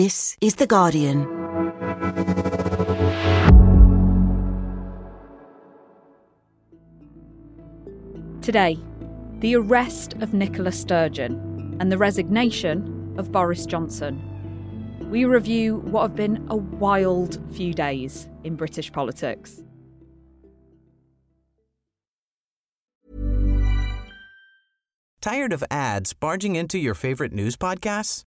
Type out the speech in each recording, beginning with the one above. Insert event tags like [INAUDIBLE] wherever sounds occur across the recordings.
This is The Guardian. Today, the arrest of Nicola Sturgeon and the resignation of Boris Johnson. We review what have been a wild few days in British politics. Tired of ads barging into your favorite news podcasts?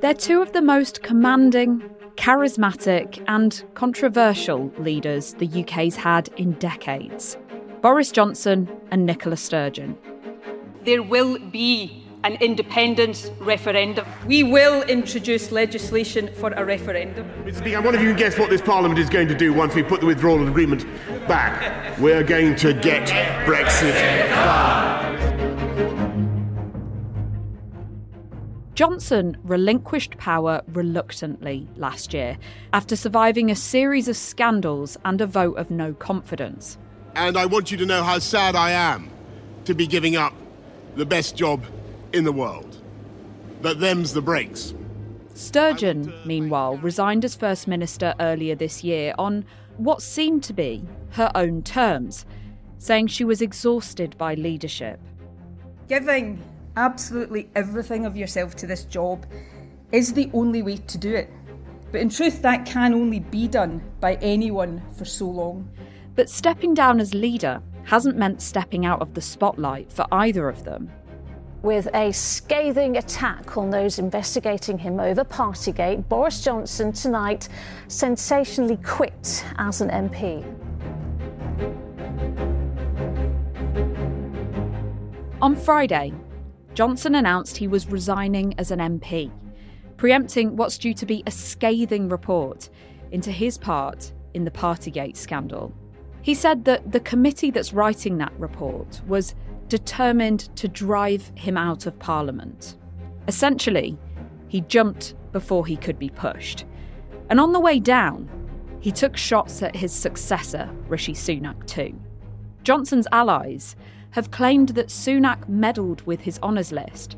They're two of the most commanding, charismatic, and controversial leaders the UK's had in decades Boris Johnson and Nicola Sturgeon. There will be an independence referendum. We will introduce legislation for a referendum. Mr. Speaker, I wonder if you can guess what this Parliament is going to do once we put the withdrawal agreement back. We're going to get Brexit done. Johnson relinquished power reluctantly last year after surviving a series of scandals and a vote of no confidence. And I want you to know how sad I am to be giving up the best job in the world. But them's the breaks. Sturgeon, meanwhile, resigned as First Minister earlier this year on what seemed to be her own terms, saying she was exhausted by leadership. Giving absolutely everything of yourself to this job is the only way to do it. But in truth, that can only be done by anyone for so long. But stepping down as leader hasn't meant stepping out of the spotlight for either of them. With a scathing attack on those investigating him over Partygate, Boris Johnson tonight sensationally quit as an MP. On Friday, Johnson announced he was resigning as an MP, preempting what's due to be a scathing report into his part in the Partygate scandal. He said that the committee that's writing that report was determined to drive him out of Parliament. Essentially, he jumped before he could be pushed. And on the way down, he took shots at his successor, Rishi Sunak, too. Johnson's allies have claimed that Sunak meddled with his honours list.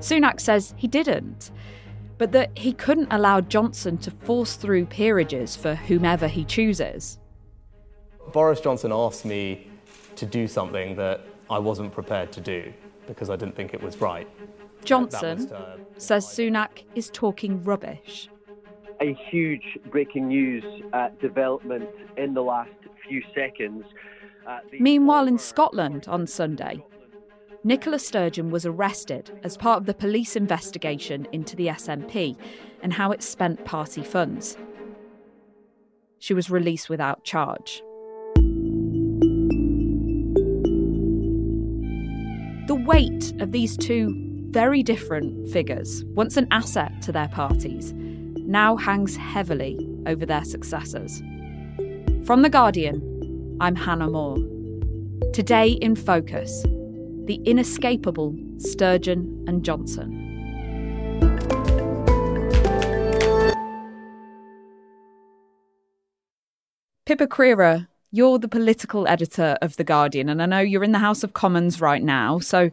Sunak says he didn't, but that he couldn't allow Johnson to force through peerages for whomever he chooses. Boris Johnson asked me to do something that I wasn't prepared to do because I didn't think it was right. Johnson was, uh, says Sunak is talking rubbish. a huge breaking news uh, development in the last few seconds. Meanwhile, in Scotland on Sunday, Nicola Sturgeon was arrested as part of the police investigation into the SNP and how it spent party funds. She was released without charge. The weight of these two very different figures, once an asset to their parties, now hangs heavily over their successors. From The Guardian, I'm Hannah Moore. Today in focus, the inescapable Sturgeon and Johnson. Pippa Crerar, you're the political editor of The Guardian, and I know you're in the House of Commons right now, so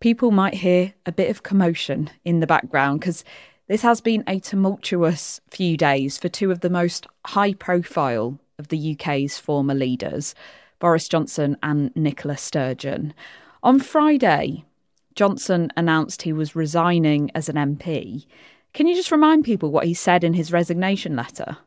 people might hear a bit of commotion in the background because this has been a tumultuous few days for two of the most high profile of the UK's former leaders, Boris Johnson and Nicola Sturgeon. On Friday, Johnson announced he was resigning as an MP. Can you just remind people what he said in his resignation letter?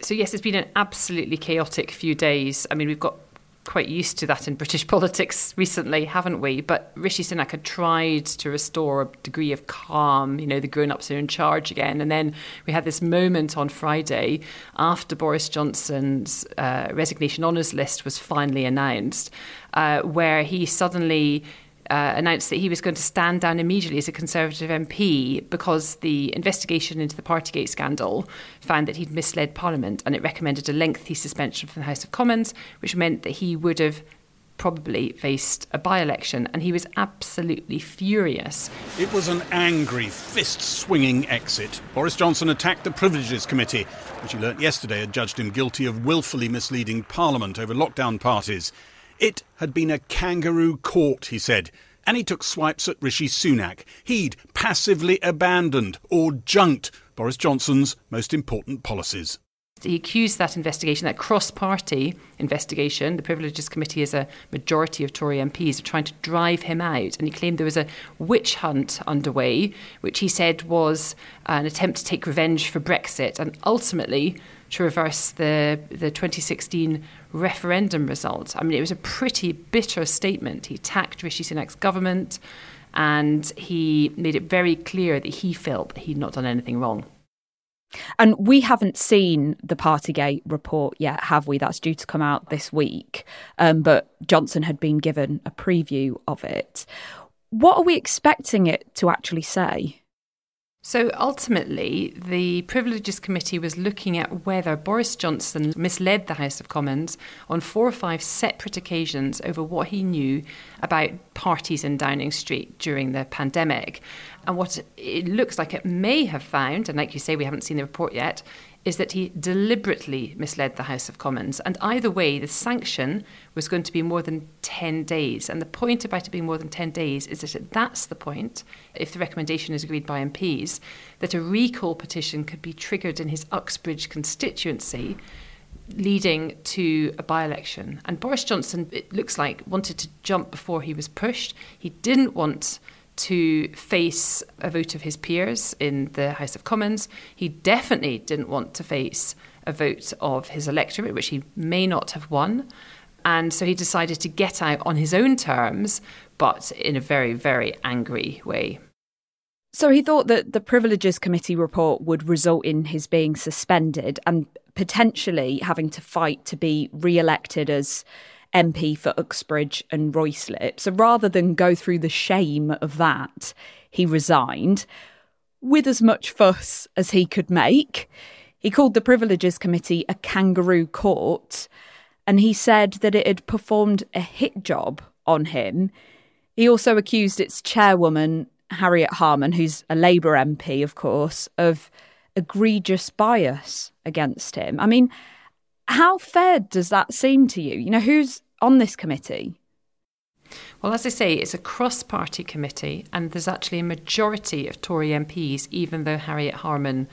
So, yes, it's been an absolutely chaotic few days. I mean, we've got quite used to that in British [LAUGHS] politics recently, haven't we? But Rishi Sunak had tried to restore a degree of calm. You know, the grown ups are in charge again. And then we had this moment on Friday after Boris Johnson's uh, resignation honours list was finally announced, uh, where he suddenly uh, announced that he was going to stand down immediately as a Conservative MP because the investigation into the Partygate scandal found that he'd misled Parliament and it recommended a lengthy suspension from the House of Commons, which meant that he would have probably faced a by election, and he was absolutely furious. It was an angry, fist swinging exit. Boris Johnson attacked the Privileges Committee, which he learnt yesterday had judged him guilty of wilfully misleading Parliament over lockdown parties. It had been a kangaroo court, he said, and he took swipes at Rishi Sunak. He'd passively abandoned or junked Boris Johnson's most important policies. He accused that investigation, that cross party investigation, the Privileges Committee is a majority of Tory MPs, of trying to drive him out. And he claimed there was a witch hunt underway, which he said was an attempt to take revenge for Brexit and ultimately to reverse the, the 2016 referendum result. I mean, it was a pretty bitter statement. He attacked Rishi Sunak's government and he made it very clear that he felt that he'd not done anything wrong. And we haven't seen the Partygate report yet, have we? That's due to come out this week. Um, but Johnson had been given a preview of it. What are we expecting it to actually say? So ultimately, the Privileges Committee was looking at whether Boris Johnson misled the House of Commons on four or five separate occasions over what he knew about parties in Downing Street during the pandemic. And what it looks like it may have found, and like you say, we haven't seen the report yet, is that he deliberately misled the House of Commons. And either way, the sanction was going to be more than 10 days. And the point about it being more than 10 days is that that's the point, if the recommendation is agreed by MPs, that a recall petition could be triggered in his Uxbridge constituency leading to a by election. And Boris Johnson, it looks like, wanted to jump before he was pushed. He didn't want to face a vote of his peers in the House of Commons. He definitely didn't want to face a vote of his electorate, which he may not have won. And so he decided to get out on his own terms, but in a very, very angry way. So he thought that the Privileges Committee report would result in his being suspended and potentially having to fight to be re elected as MP for Uxbridge and Ruislip. So rather than go through the shame of that, he resigned with as much fuss as he could make. He called the Privileges Committee a kangaroo court, and he said that it had performed a hit job on him. He also accused its chairwoman, Harriet Harman, who's a Labour MP, of course, of egregious bias against him. I mean, how fair does that seem to you? You know, who's on this committee? Well, as I say, it's a cross party committee, and there's actually a majority of Tory MPs, even though Harriet Harman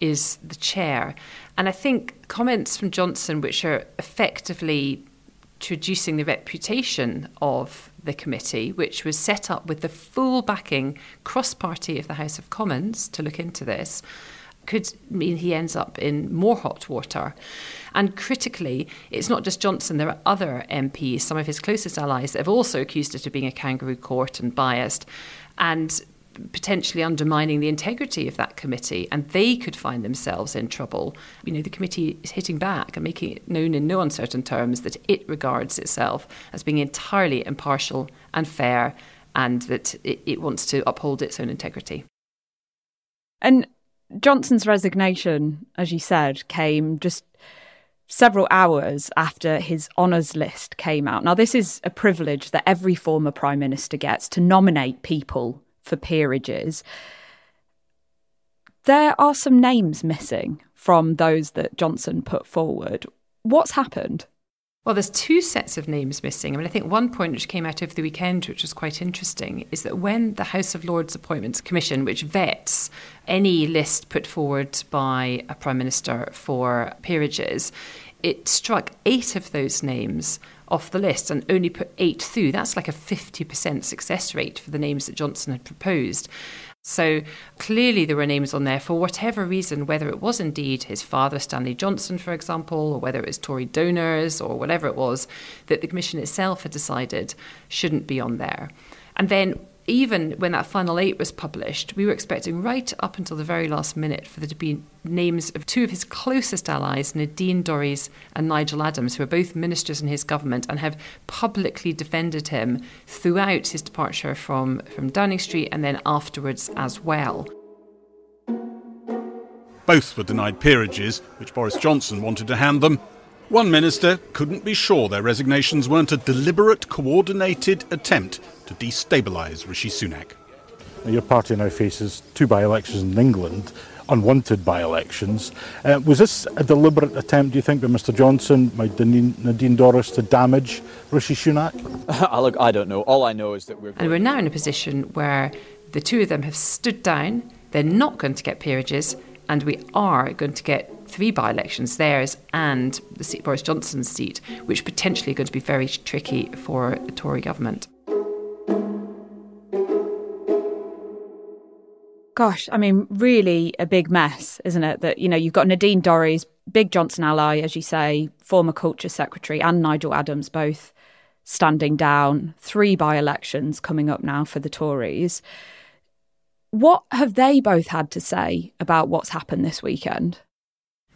is the chair. And I think comments from Johnson, which are effectively traducing the reputation of the committee, which was set up with the full backing cross party of the House of Commons to look into this, could mean he ends up in more hot water. And critically, it's not just Johnson, there are other MPs, some of his closest allies, that have also accused it of being a kangaroo court and biased. And potentially undermining the integrity of that committee, and they could find themselves in trouble. You know, the committee is hitting back and making it known in no uncertain terms that it regards itself as being entirely impartial and fair, and that it, it wants to uphold its own integrity. And Johnson's resignation, as you said, came just several hours after his honours list came out. Now, this is a privilege that every former Prime Minister gets to nominate people for peerages. There are some names missing from those that Johnson put forward. What's happened? Well, there's two sets of names missing. I mean, I think one point which came out over the weekend, which was quite interesting, is that when the House of Lords Appointments Commission, which vets any list put forward by a Prime Minister for peerages, it struck eight of those names off the list and only put eight through. That's like a 50% success rate for the names that Johnson had proposed. So clearly, there were names on there for whatever reason, whether it was indeed his father, Stanley Johnson, for example, or whether it was Tory donors or whatever it was, that the Commission itself had decided shouldn't be on there. And then even when that final eight was published, we were expecting right up until the very last minute for there to be names of two of his closest allies, Nadine Dorries and Nigel Adams, who are both ministers in his government and have publicly defended him throughout his departure from, from Downing Street and then afterwards as well. Both were denied peerages, which Boris Johnson wanted to hand them. One minister couldn't be sure their resignations weren't a deliberate, coordinated attempt to destabilise Rishi Sunak. Your party now faces two by elections in England, unwanted by elections. Uh, was this a deliberate attempt, do you think, by Mr Johnson, by Nadine, Nadine Dorries, to damage Rishi Sunak? [LAUGHS] Look, I don't know. All I know is that we're. And we're now in a position where the two of them have stood down, they're not going to get peerages, and we are going to get three by elections, theirs and the seat, Boris Johnson's seat, which potentially are going to be very tricky for the Tory government. Gosh, I mean, really a big mess, isn't it? That, you know, you've got Nadine Dorries, big Johnson ally, as you say, former culture secretary, and Nigel Adams both standing down, three by elections coming up now for the Tories. What have they both had to say about what's happened this weekend?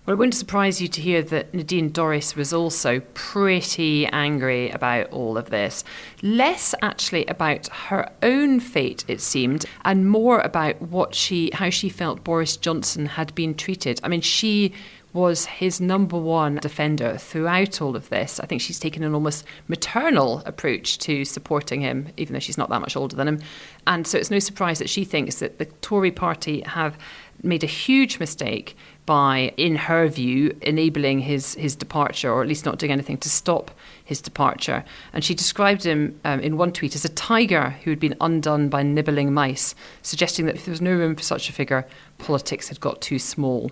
Well, it wouldn't surprise you to hear that Nadine Dorries was also pretty angry about all of this. Less actually about her own fate, it seemed, and more about what she, how she felt Boris Johnson had been treated. I mean, she was his number one defender throughout all of this. I think she's taken an almost maternal approach to supporting him, even though she's not that much older than him. And so it's no surprise that she thinks that the Tory party have made a huge mistake by, in her view, enabling his, his departure, or at least not doing anything to stop his departure. And she described him um, in one tweet as a tiger who had been undone by nibbling mice, suggesting that if there was no room for such a figure, politics had got too small.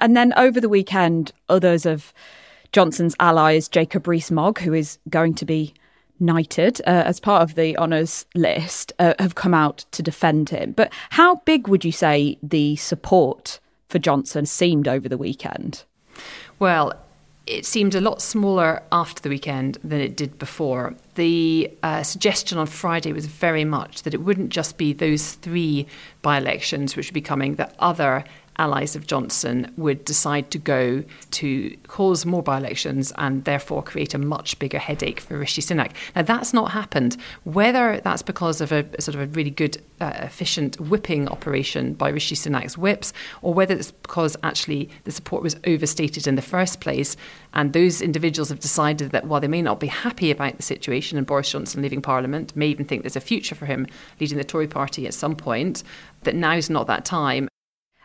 And then over the weekend, others of Johnson's allies, Jacob Rees-Mogg, who is going to be knighted uh, as part of the honours list, uh, have come out to defend him. But how big would you say the support for Johnson seemed over the weekend? Well, it seemed a lot smaller after the weekend than it did before. The uh, suggestion on Friday was very much that it wouldn't just be those three by elections which would be coming, that other allies of Johnson would decide to go to cause more by elections and therefore create a much bigger headache for Rishi Sunak. Now, that's not happened. Whether that's because of a, sort of a really good, uh, efficient whipping operation by Rishi Sunak's whips, or whether it's because actually the support was overstated in the first place, and those individuals have decided that while they may not be happy about the situation and Boris Johnson leaving Parliament, may even think there's a future for him leading the Tory party at some point, that now is not that time.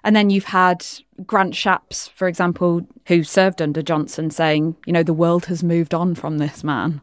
And then you've had Grant Shapps, for example, who served under Johnson, saying, you know, the world has moved on from this man.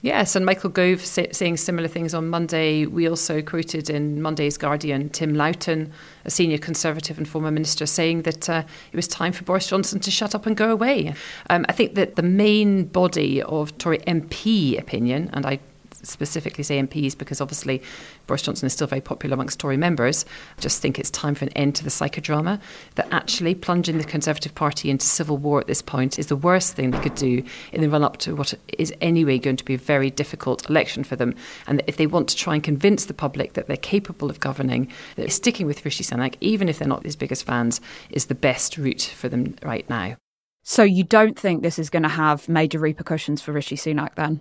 Yes, and Michael Gove saying similar things on Monday. We also quoted in Monday's Guardian Tim Loughton, a senior Conservative and former minister, saying that uh, it was time for Boris Johnson to shut up and go away. Um, I think that the main body of Tory MP opinion, and I specifically say MPs because obviously Boris Johnson is still very popular amongst Tory members. I just think it's time for an end to the psychodrama. That actually plunging the Conservative Party into civil war at this point is the worst thing they could do in the run up to what is anyway going to be a very difficult election for them. And if they want to try and convince the public that they're capable of governing, that sticking with Rishi Sunak, even if they're not his biggest fans, is the best route for them right now. So you don't think this is going to have major repercussions for Rishi Sunak then?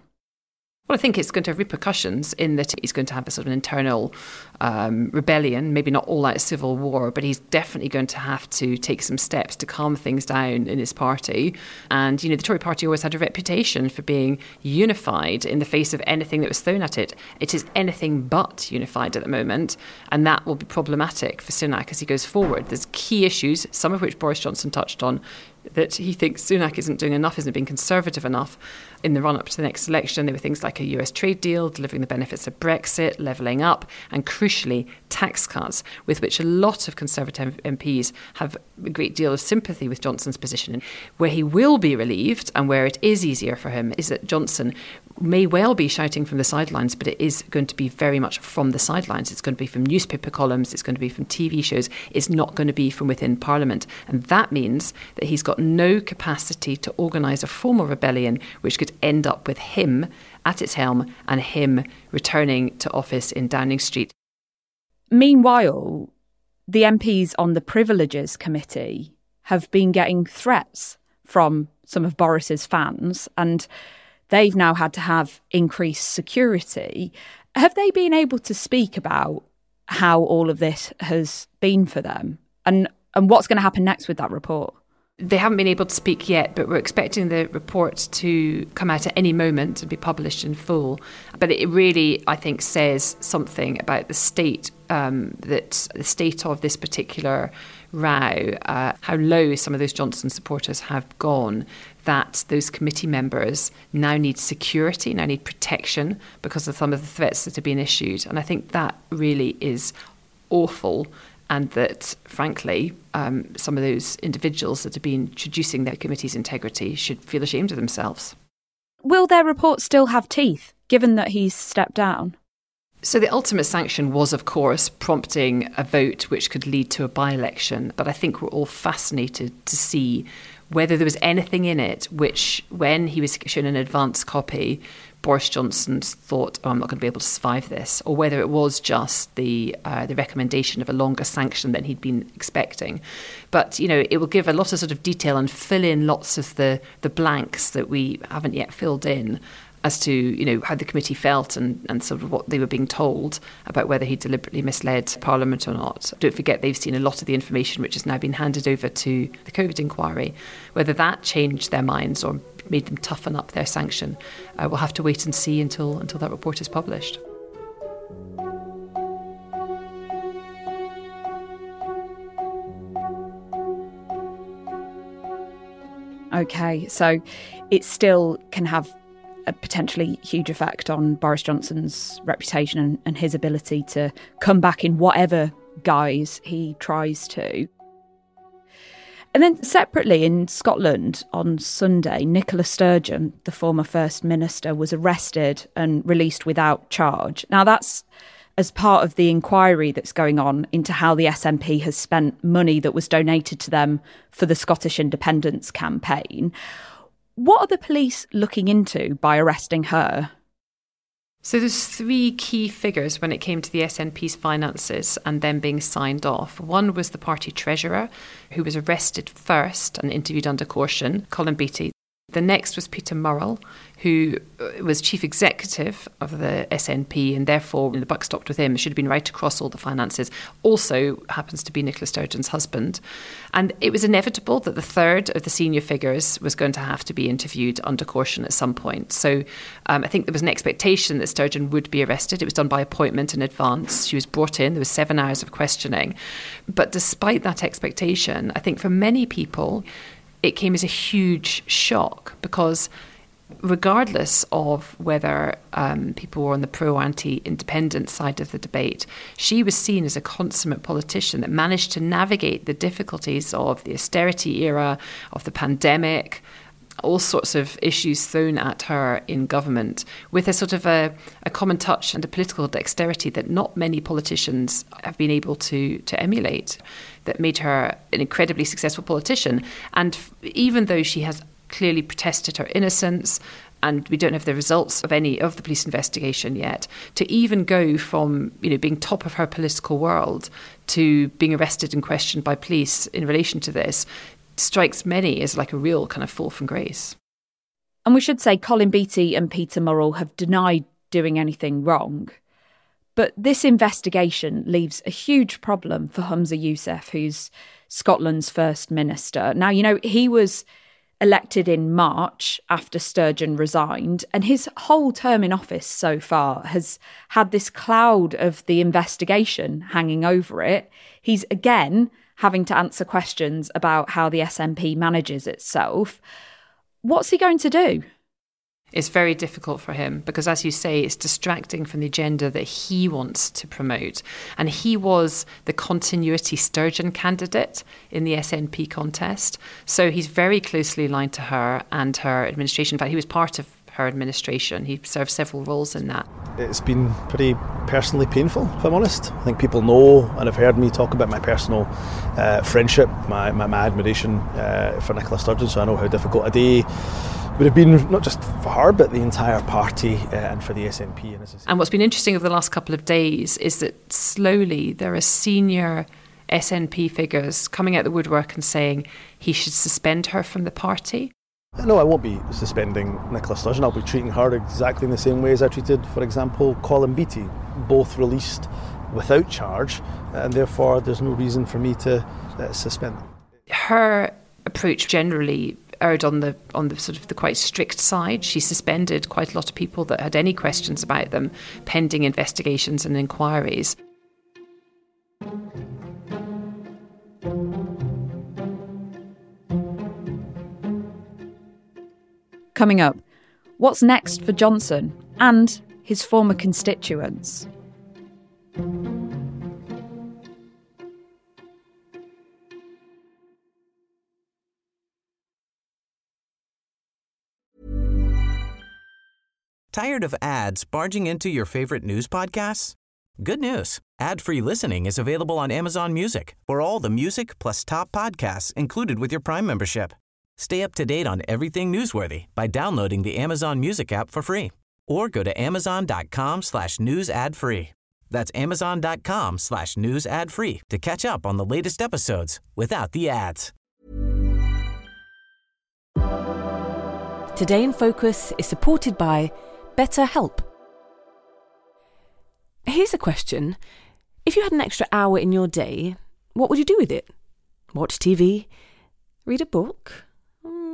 Well, I think it's going to have repercussions in that he's going to have a sort of an internal um, rebellion, maybe not all out civil war, but he's definitely going to have to take some steps to calm things down in his party. And, you know, the Tory party always had a reputation for being unified in the face of anything that was thrown at it. It is anything but unified at the moment, and that will be problematic for Sunak as he goes forward. There's key issues, some of which Boris Johnson touched on, that he thinks Sunak isn't doing enough, isn't being conservative enough. In the run up to the next election, there were things like a US trade deal, delivering the benefits of Brexit, levelling up, and crucially, tax cuts, with which a lot of Conservative MPs have a great deal of sympathy with Johnson's position. Where he will be relieved and where it is easier for him is that Johnson may well be shouting from the sidelines, but it is going to be very much from the sidelines. It's going to be from newspaper columns, it's going to be from TV shows, it's not going to be from within Parliament. And that means that he's got no capacity to organise a formal rebellion which could end up with him at its helm and him returning to office in Downing Street. Meanwhile, the MPs on the Privileges Committee have been getting threats from some of Boris's fans, and they've now had to have increased security. Have they been able to speak about how all of this has been for them and, and what's going to happen next with that report? They haven't been able to speak yet, but we're expecting the report to come out at any moment and be published in full. But it really, I think, says something about the state um, that the state of this particular row, uh, how low some of those Johnson supporters have gone, that those committee members now need security, now need protection because of some of the threats that have been issued. And I think that really is awful. And that, frankly, um, some of those individuals that have been traducing their committee's integrity should feel ashamed of themselves. Will their report still have teeth, given that he's stepped down? So, the ultimate sanction was, of course, prompting a vote which could lead to a by election. But I think we're all fascinated to see whether there was anything in it which, when he was shown an advance copy, Boris Johnson thought, oh, I'm not going to be able to survive this, or whether it was just the uh, the recommendation of a longer sanction than he'd been expecting. But you know, it will give a lot of sort of detail and fill in lots of the the blanks that we haven't yet filled in as to you know how the committee felt and, and sort of what they were being told about whether he deliberately misled Parliament or not. Don't forget they've seen a lot of the information which has now been handed over to the COVID inquiry. Whether that changed their minds or made them toughen up their sanction, uh, we'll have to wait and see until until that report is published. Okay, so it still can have a potentially huge effect on Boris Johnson's reputation and, and his ability to come back in whatever guise he tries to. And then separately in Scotland on Sunday, Nicola Sturgeon, the former First Minister, was arrested and released without charge. Now, that's as part of the inquiry that's going on into how the SNP has spent money that was donated to them for the Scottish independence campaign. What are the police looking into by arresting her? So there's three key figures when it came to the SNP's finances and them being signed off. One was the party treasurer, who was arrested first and interviewed under caution, Colin Beattie. The next was Peter Murrell, who uh, was chief executive of the SNP, and therefore the buck stopped with him. It should have been right across all the finances. Also happens to be Nicola Sturgeon's husband. And it was inevitable that the third of the senior figures was going to have to be interviewed under caution at some point. So um, I think there was an expectation that Sturgeon would be arrested. It was done by appointment in advance. She was brought in, there was seven hours of questioning. But despite that expectation, I think for many people, it came as a huge shock because regardless of whether um, people were on the pro anti independent side of the debate, she was seen as a consummate politician that managed to navigate the difficulties of the austerity era, of the pandemic. All sorts of issues thrown at her in government with a sort of a, a common touch and a political dexterity that not many politicians have been able to, to emulate that made her an incredibly successful politician. And even though she has clearly protested her innocence, and we don't have the results of any of the police investigation yet, to even go from you know being top of her political world to being arrested and questioned by police in relation to this strikes many as like a real kind of fall from grace. And we should say Colin Beattie and Peter Murrell have denied doing anything wrong. But this investigation leaves a huge problem for Humza Yousaf, who's Scotland's first minister. Now, you know, he was elected in March after Sturgeon resigned, and his whole term in office so far has had this cloud of the investigation hanging over it. He's again having to answer questions about how the SNP manages itself. What's he going to do? It's very difficult for him because, as you say, it's distracting from the agenda that he wants to promote. And he was the continuity Sturgeon candidate in the SNP contest. So he's very closely aligned to her and her administration. In fact, he was part of her administration. He served several roles in that. It's been pretty personally painful, if I'm honest. I think people know and have heard me talk about my personal uh, friendship, my, my, my admiration uh, for Nicola Sturgeon, so I know how difficult a day would have been not just for her but the entire party uh, and for the SNP. And, and what's been interesting over the last couple of days is that slowly there are senior SNP figures coming out the woodwork and saying he should suspend her from the party. No, I won't be suspending Nicola Sturgeon. I'll be treating her exactly in the same way as I treated, for example, Colin Beattie, both released without charge, and therefore there's no reason for me to uh, suspend them. Her approach generally erred on the on the sort of the quite strict side. She suspended quite a lot of people that had any questions about them, pending investigations and inquiries. Coming up, what's next for Johnson and his former constituents? Tired of ads barging into your favorite news podcasts? Good news. Ad-free listening is available on Amazon Music. For all the music plus top podcasts included with your Prime membership. Stay up to date on everything newsworthy by downloading the Amazon Music app for free or go to amazon.com slash news ad free. That's amazon.com slash news ad free to catch up on the latest episodes without the ads. Today in Focus is supported by BetterHelp. Here's a question. If you had an extra hour in your day, what would you do with it? Watch TV? Read a book?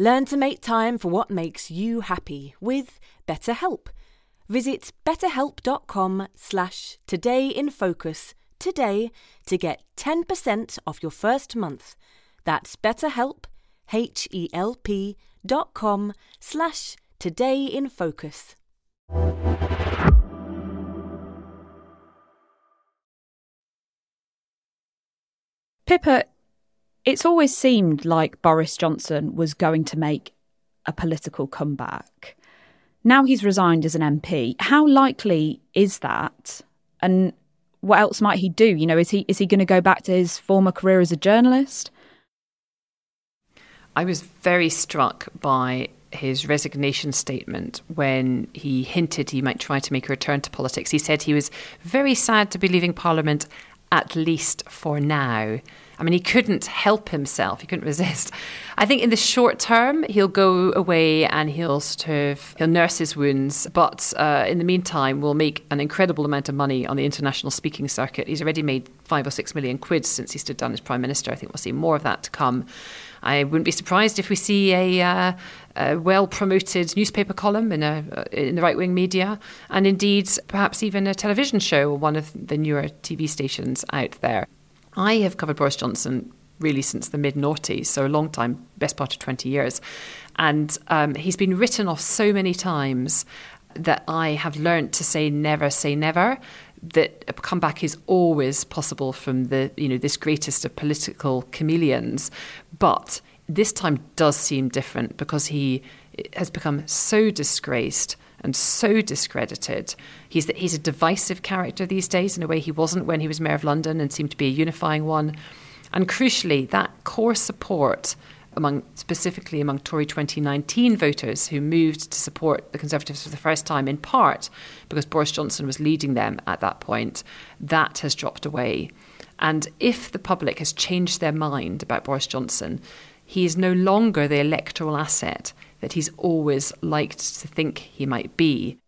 Learn to make time for what makes you happy with BetterHelp. Visit betterhelp.com slash todayinfocus today to get 10% off your first month. That's betterhelp, H-E-L-P dot com slash todayinfocus. Pippa, it's always seemed like Boris Johnson was going to make a political comeback. Now he's resigned as an MP. How likely is that? And what else might he do? You know, is he is he going to go back to his former career as a journalist? I was very struck by his resignation statement when he hinted he might try to make a return to politics. He said he was very sad to be leaving Parliament, at least for now. I mean, he couldn't help himself. He couldn't resist. I think in the short term, he'll go away and he'll sort of he'll nurse his wounds. But uh, in the meantime, we'll make an incredible amount of money on the international speaking circuit. He's already made five or six million quid since he stood down as prime minister. I think we'll see more of that to come. I wouldn't be surprised if we see a, uh, a well promoted newspaper column in, a, uh, in the right wing media, and indeed perhaps even a television show or one of the newer TV stations out there. I have covered Boris Johnson really since the mid noughties, so a long time, best part of 20 years. And um, he's been written off so many times that I have learned to say never say never. That a comeback is always possible from the you know this greatest of political chameleons, but this time does seem different because he has become so disgraced and so discredited. He's, the, he's a divisive character these days in a way he wasn't when he was Mayor of London and seemed to be a unifying one. And crucially, that core support among specifically among Tory 2019 voters who moved to support the Conservatives for the first time, in part because Boris Johnson was leading them at that point, that has dropped away. And if the public has changed their mind about Boris Johnson, he is no longer the electoral asset that he's always liked to think he might be.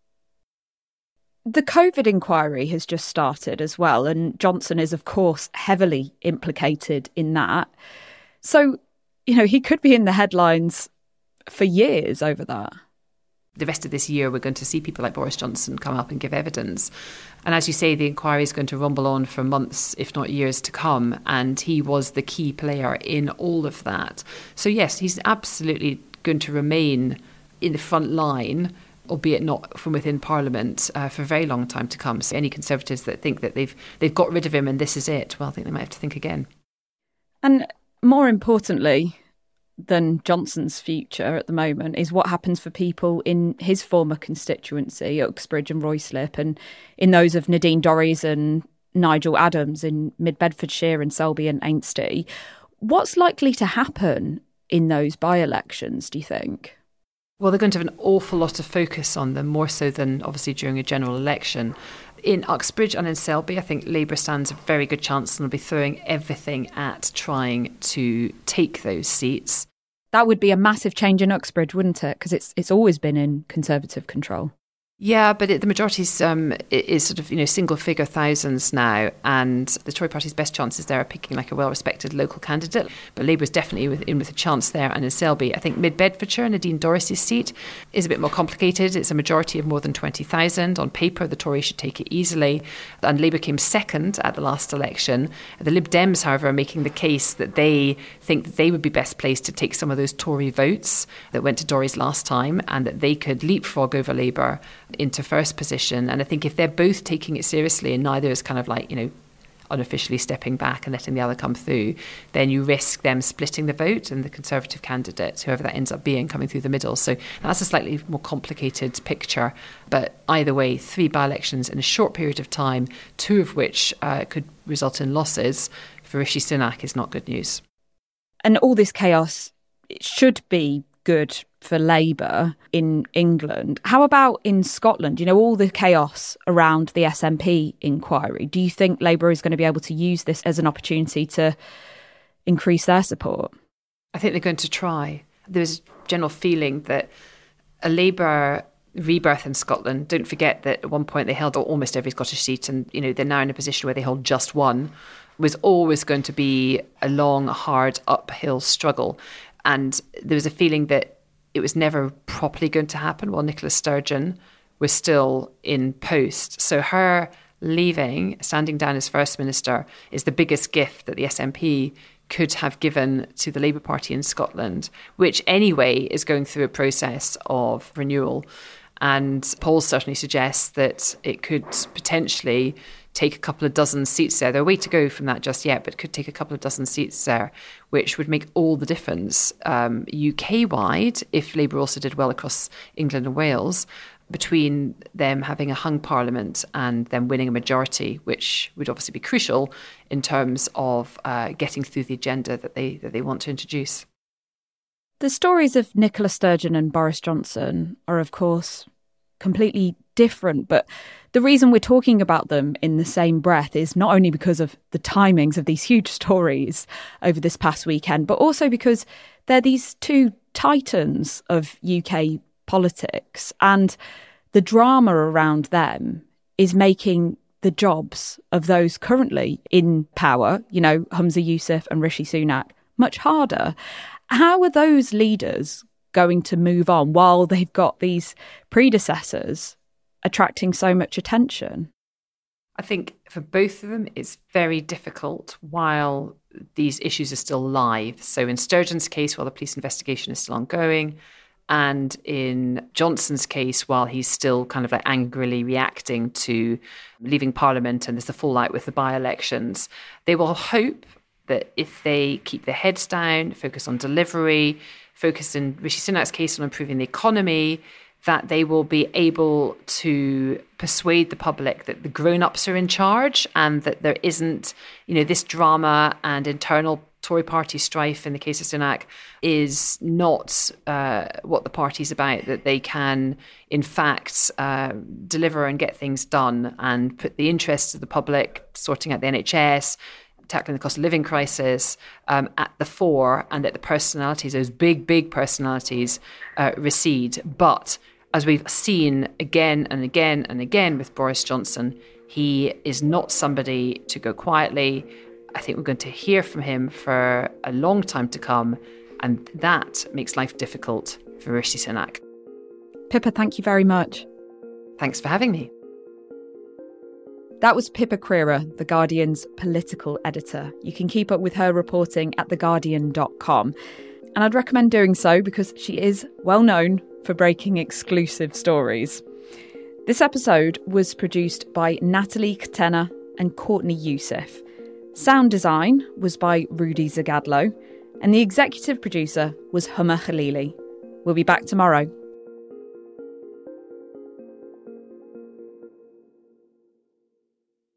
The COVID inquiry has just started as well, and Johnson is, of course, heavily implicated in that. So, you know, he could be in the headlines for years over that. The rest of this year, we're going to see people like Boris Johnson come up and give evidence. And as you say, the inquiry is going to rumble on for months, if not years to come. And he was the key player in all of that. So, yes, he's absolutely going to remain in the front line albeit not from within Parliament, uh, for a very long time to come. So any Conservatives that think that they've they've got rid of him and this is it, well, I think they might have to think again. And more importantly than Johnson's future at the moment is what happens for people in his former constituency, Uxbridge and Ruislip, and in those of Nadine Dorries and Nigel Adams in Mid Bedfordshire and Selby and Ainsty. What's likely to happen in those by elections, do you think? Well, they're going to have an awful lot of focus on them, more so than obviously during a general election in Uxbridge and in Selby, I think Labour stands a very good chance and will be throwing everything at trying to take those seats. That would be a massive change in Uxbridge, wouldn't it? Because it's it's always been in Conservative control. Yeah, but it, the majority um, is sort of you know single figure thousands now, and the Tory Party's best chances there are picking like a well respected local candidate. But Labour is definitely in with a chance there. And in Selby, I think Mid Bedfordshire, Nadine Dorries' seat, is a bit more complicated. It's a majority of more than twenty thousand on paper. The Tories should take it easily, and Labour came second at the last election. The Lib Dems, however, are making the case that they think that they would be best placed to take some of those Tory votes that went to Dorries last time, and that they could leapfrog over Labour into first position. And I think if they're both taking it seriously and neither is kind of like, you know, unofficially stepping back and letting the other come through, then you risk them splitting the vote and the Conservative candidate, whoever that ends up being, coming through the middle. So that's a slightly more complicated picture. But either way, three by elections in a short period of time, two of which uh, could result in losses for Rishi Sunak is not good news. And all this chaos should be good for Labour in England. How about in Scotland? You know, all the chaos around the SNP inquiry. Do you think Labour is going to be able to use this as an opportunity to increase their support? I think they're going to try. There's a general feeling that a Labour rebirth in Scotland, don't forget that at one point they held almost every Scottish seat and, you know, they're now in a position where they hold just one, was always going to be a long, hard uphill struggle. And there was a feeling that it was never properly going to happen while Nicola Sturgeon was still in post. So her leaving, standing down as First Minister, is the biggest gift that the SNP could have given to the Labour Party in Scotland, which anyway is going through a process of renewal. And polls certainly suggest that it could potentially take a couple of dozen seats there. There are a way to go from that just yet, but could take a couple of dozen seats there, which would make all the difference um, UK wide if Labour also did well across England and Wales. Between them having a hung parliament and them winning a majority, which would obviously be crucial in terms of uh, getting through the agenda that they that they want to introduce. The stories of Nicola Sturgeon and Boris Johnson are, of course, completely different, but the reason we're talking about them in the same breath is not only because of the timings of these huge [LAUGHS] stories over this past weekend, but also because they're these two titans of UK politics. And the drama around them is making the jobs of those currently in power, you know, Humza Yousaf and Rishi Sunak, much harder. How are those leaders going to move on while they've got these predecessors attracting so much attention? I think for both of them, it's very difficult while these issues are still live. So, in Sturgeon's case, while the police investigation is still ongoing, and in Johnson's case, while he's still kind of like angrily reacting to leaving Parliament and there's the fallout with the by elections, they will hope that if they keep their heads down, focus on delivery, focus in Rishi Sunak's case on improving the economy, that they will be able to persuade the public that the grown-ups are in charge and that there isn't, you know, this drama and internal Tory party strife in the case of Sunak is not uh, what the party's about, that they can, in fact, uh, deliver and get things done and put the interests of the public, sorting out the NHS, tackling the cost of living crisis um, at the fore, and that the personalities, those big, big personalities, uh, recede. But as we've seen again and again and again with Boris Johnson, he is not somebody to go quietly. I think we're going to hear from him for a long time to come, and that makes life difficult for Rishi Sunak. Pippa, thank you very much. Thanks for having me. That was Pippa Crerar, The Guardian's political editor. You can keep up with her reporting at theguardian.com. And I'd recommend doing so because she is well known for breaking exclusive stories. This episode was produced by Natalie Katena and Courtney Yusuf. Sound design was by Rudy Zagadlo, and the executive producer was Homa Khaleeli. We'll be back tomorrow.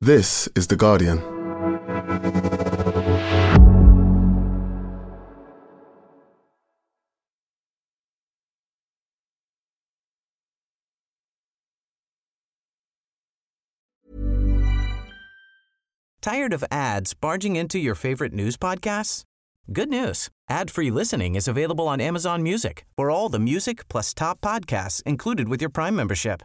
This is The Guardian. Tired of ads barging into your favorite news podcasts? Good news. Ad-free listening is available on Amazon Music for all the music plus top podcasts included with your Prime membership.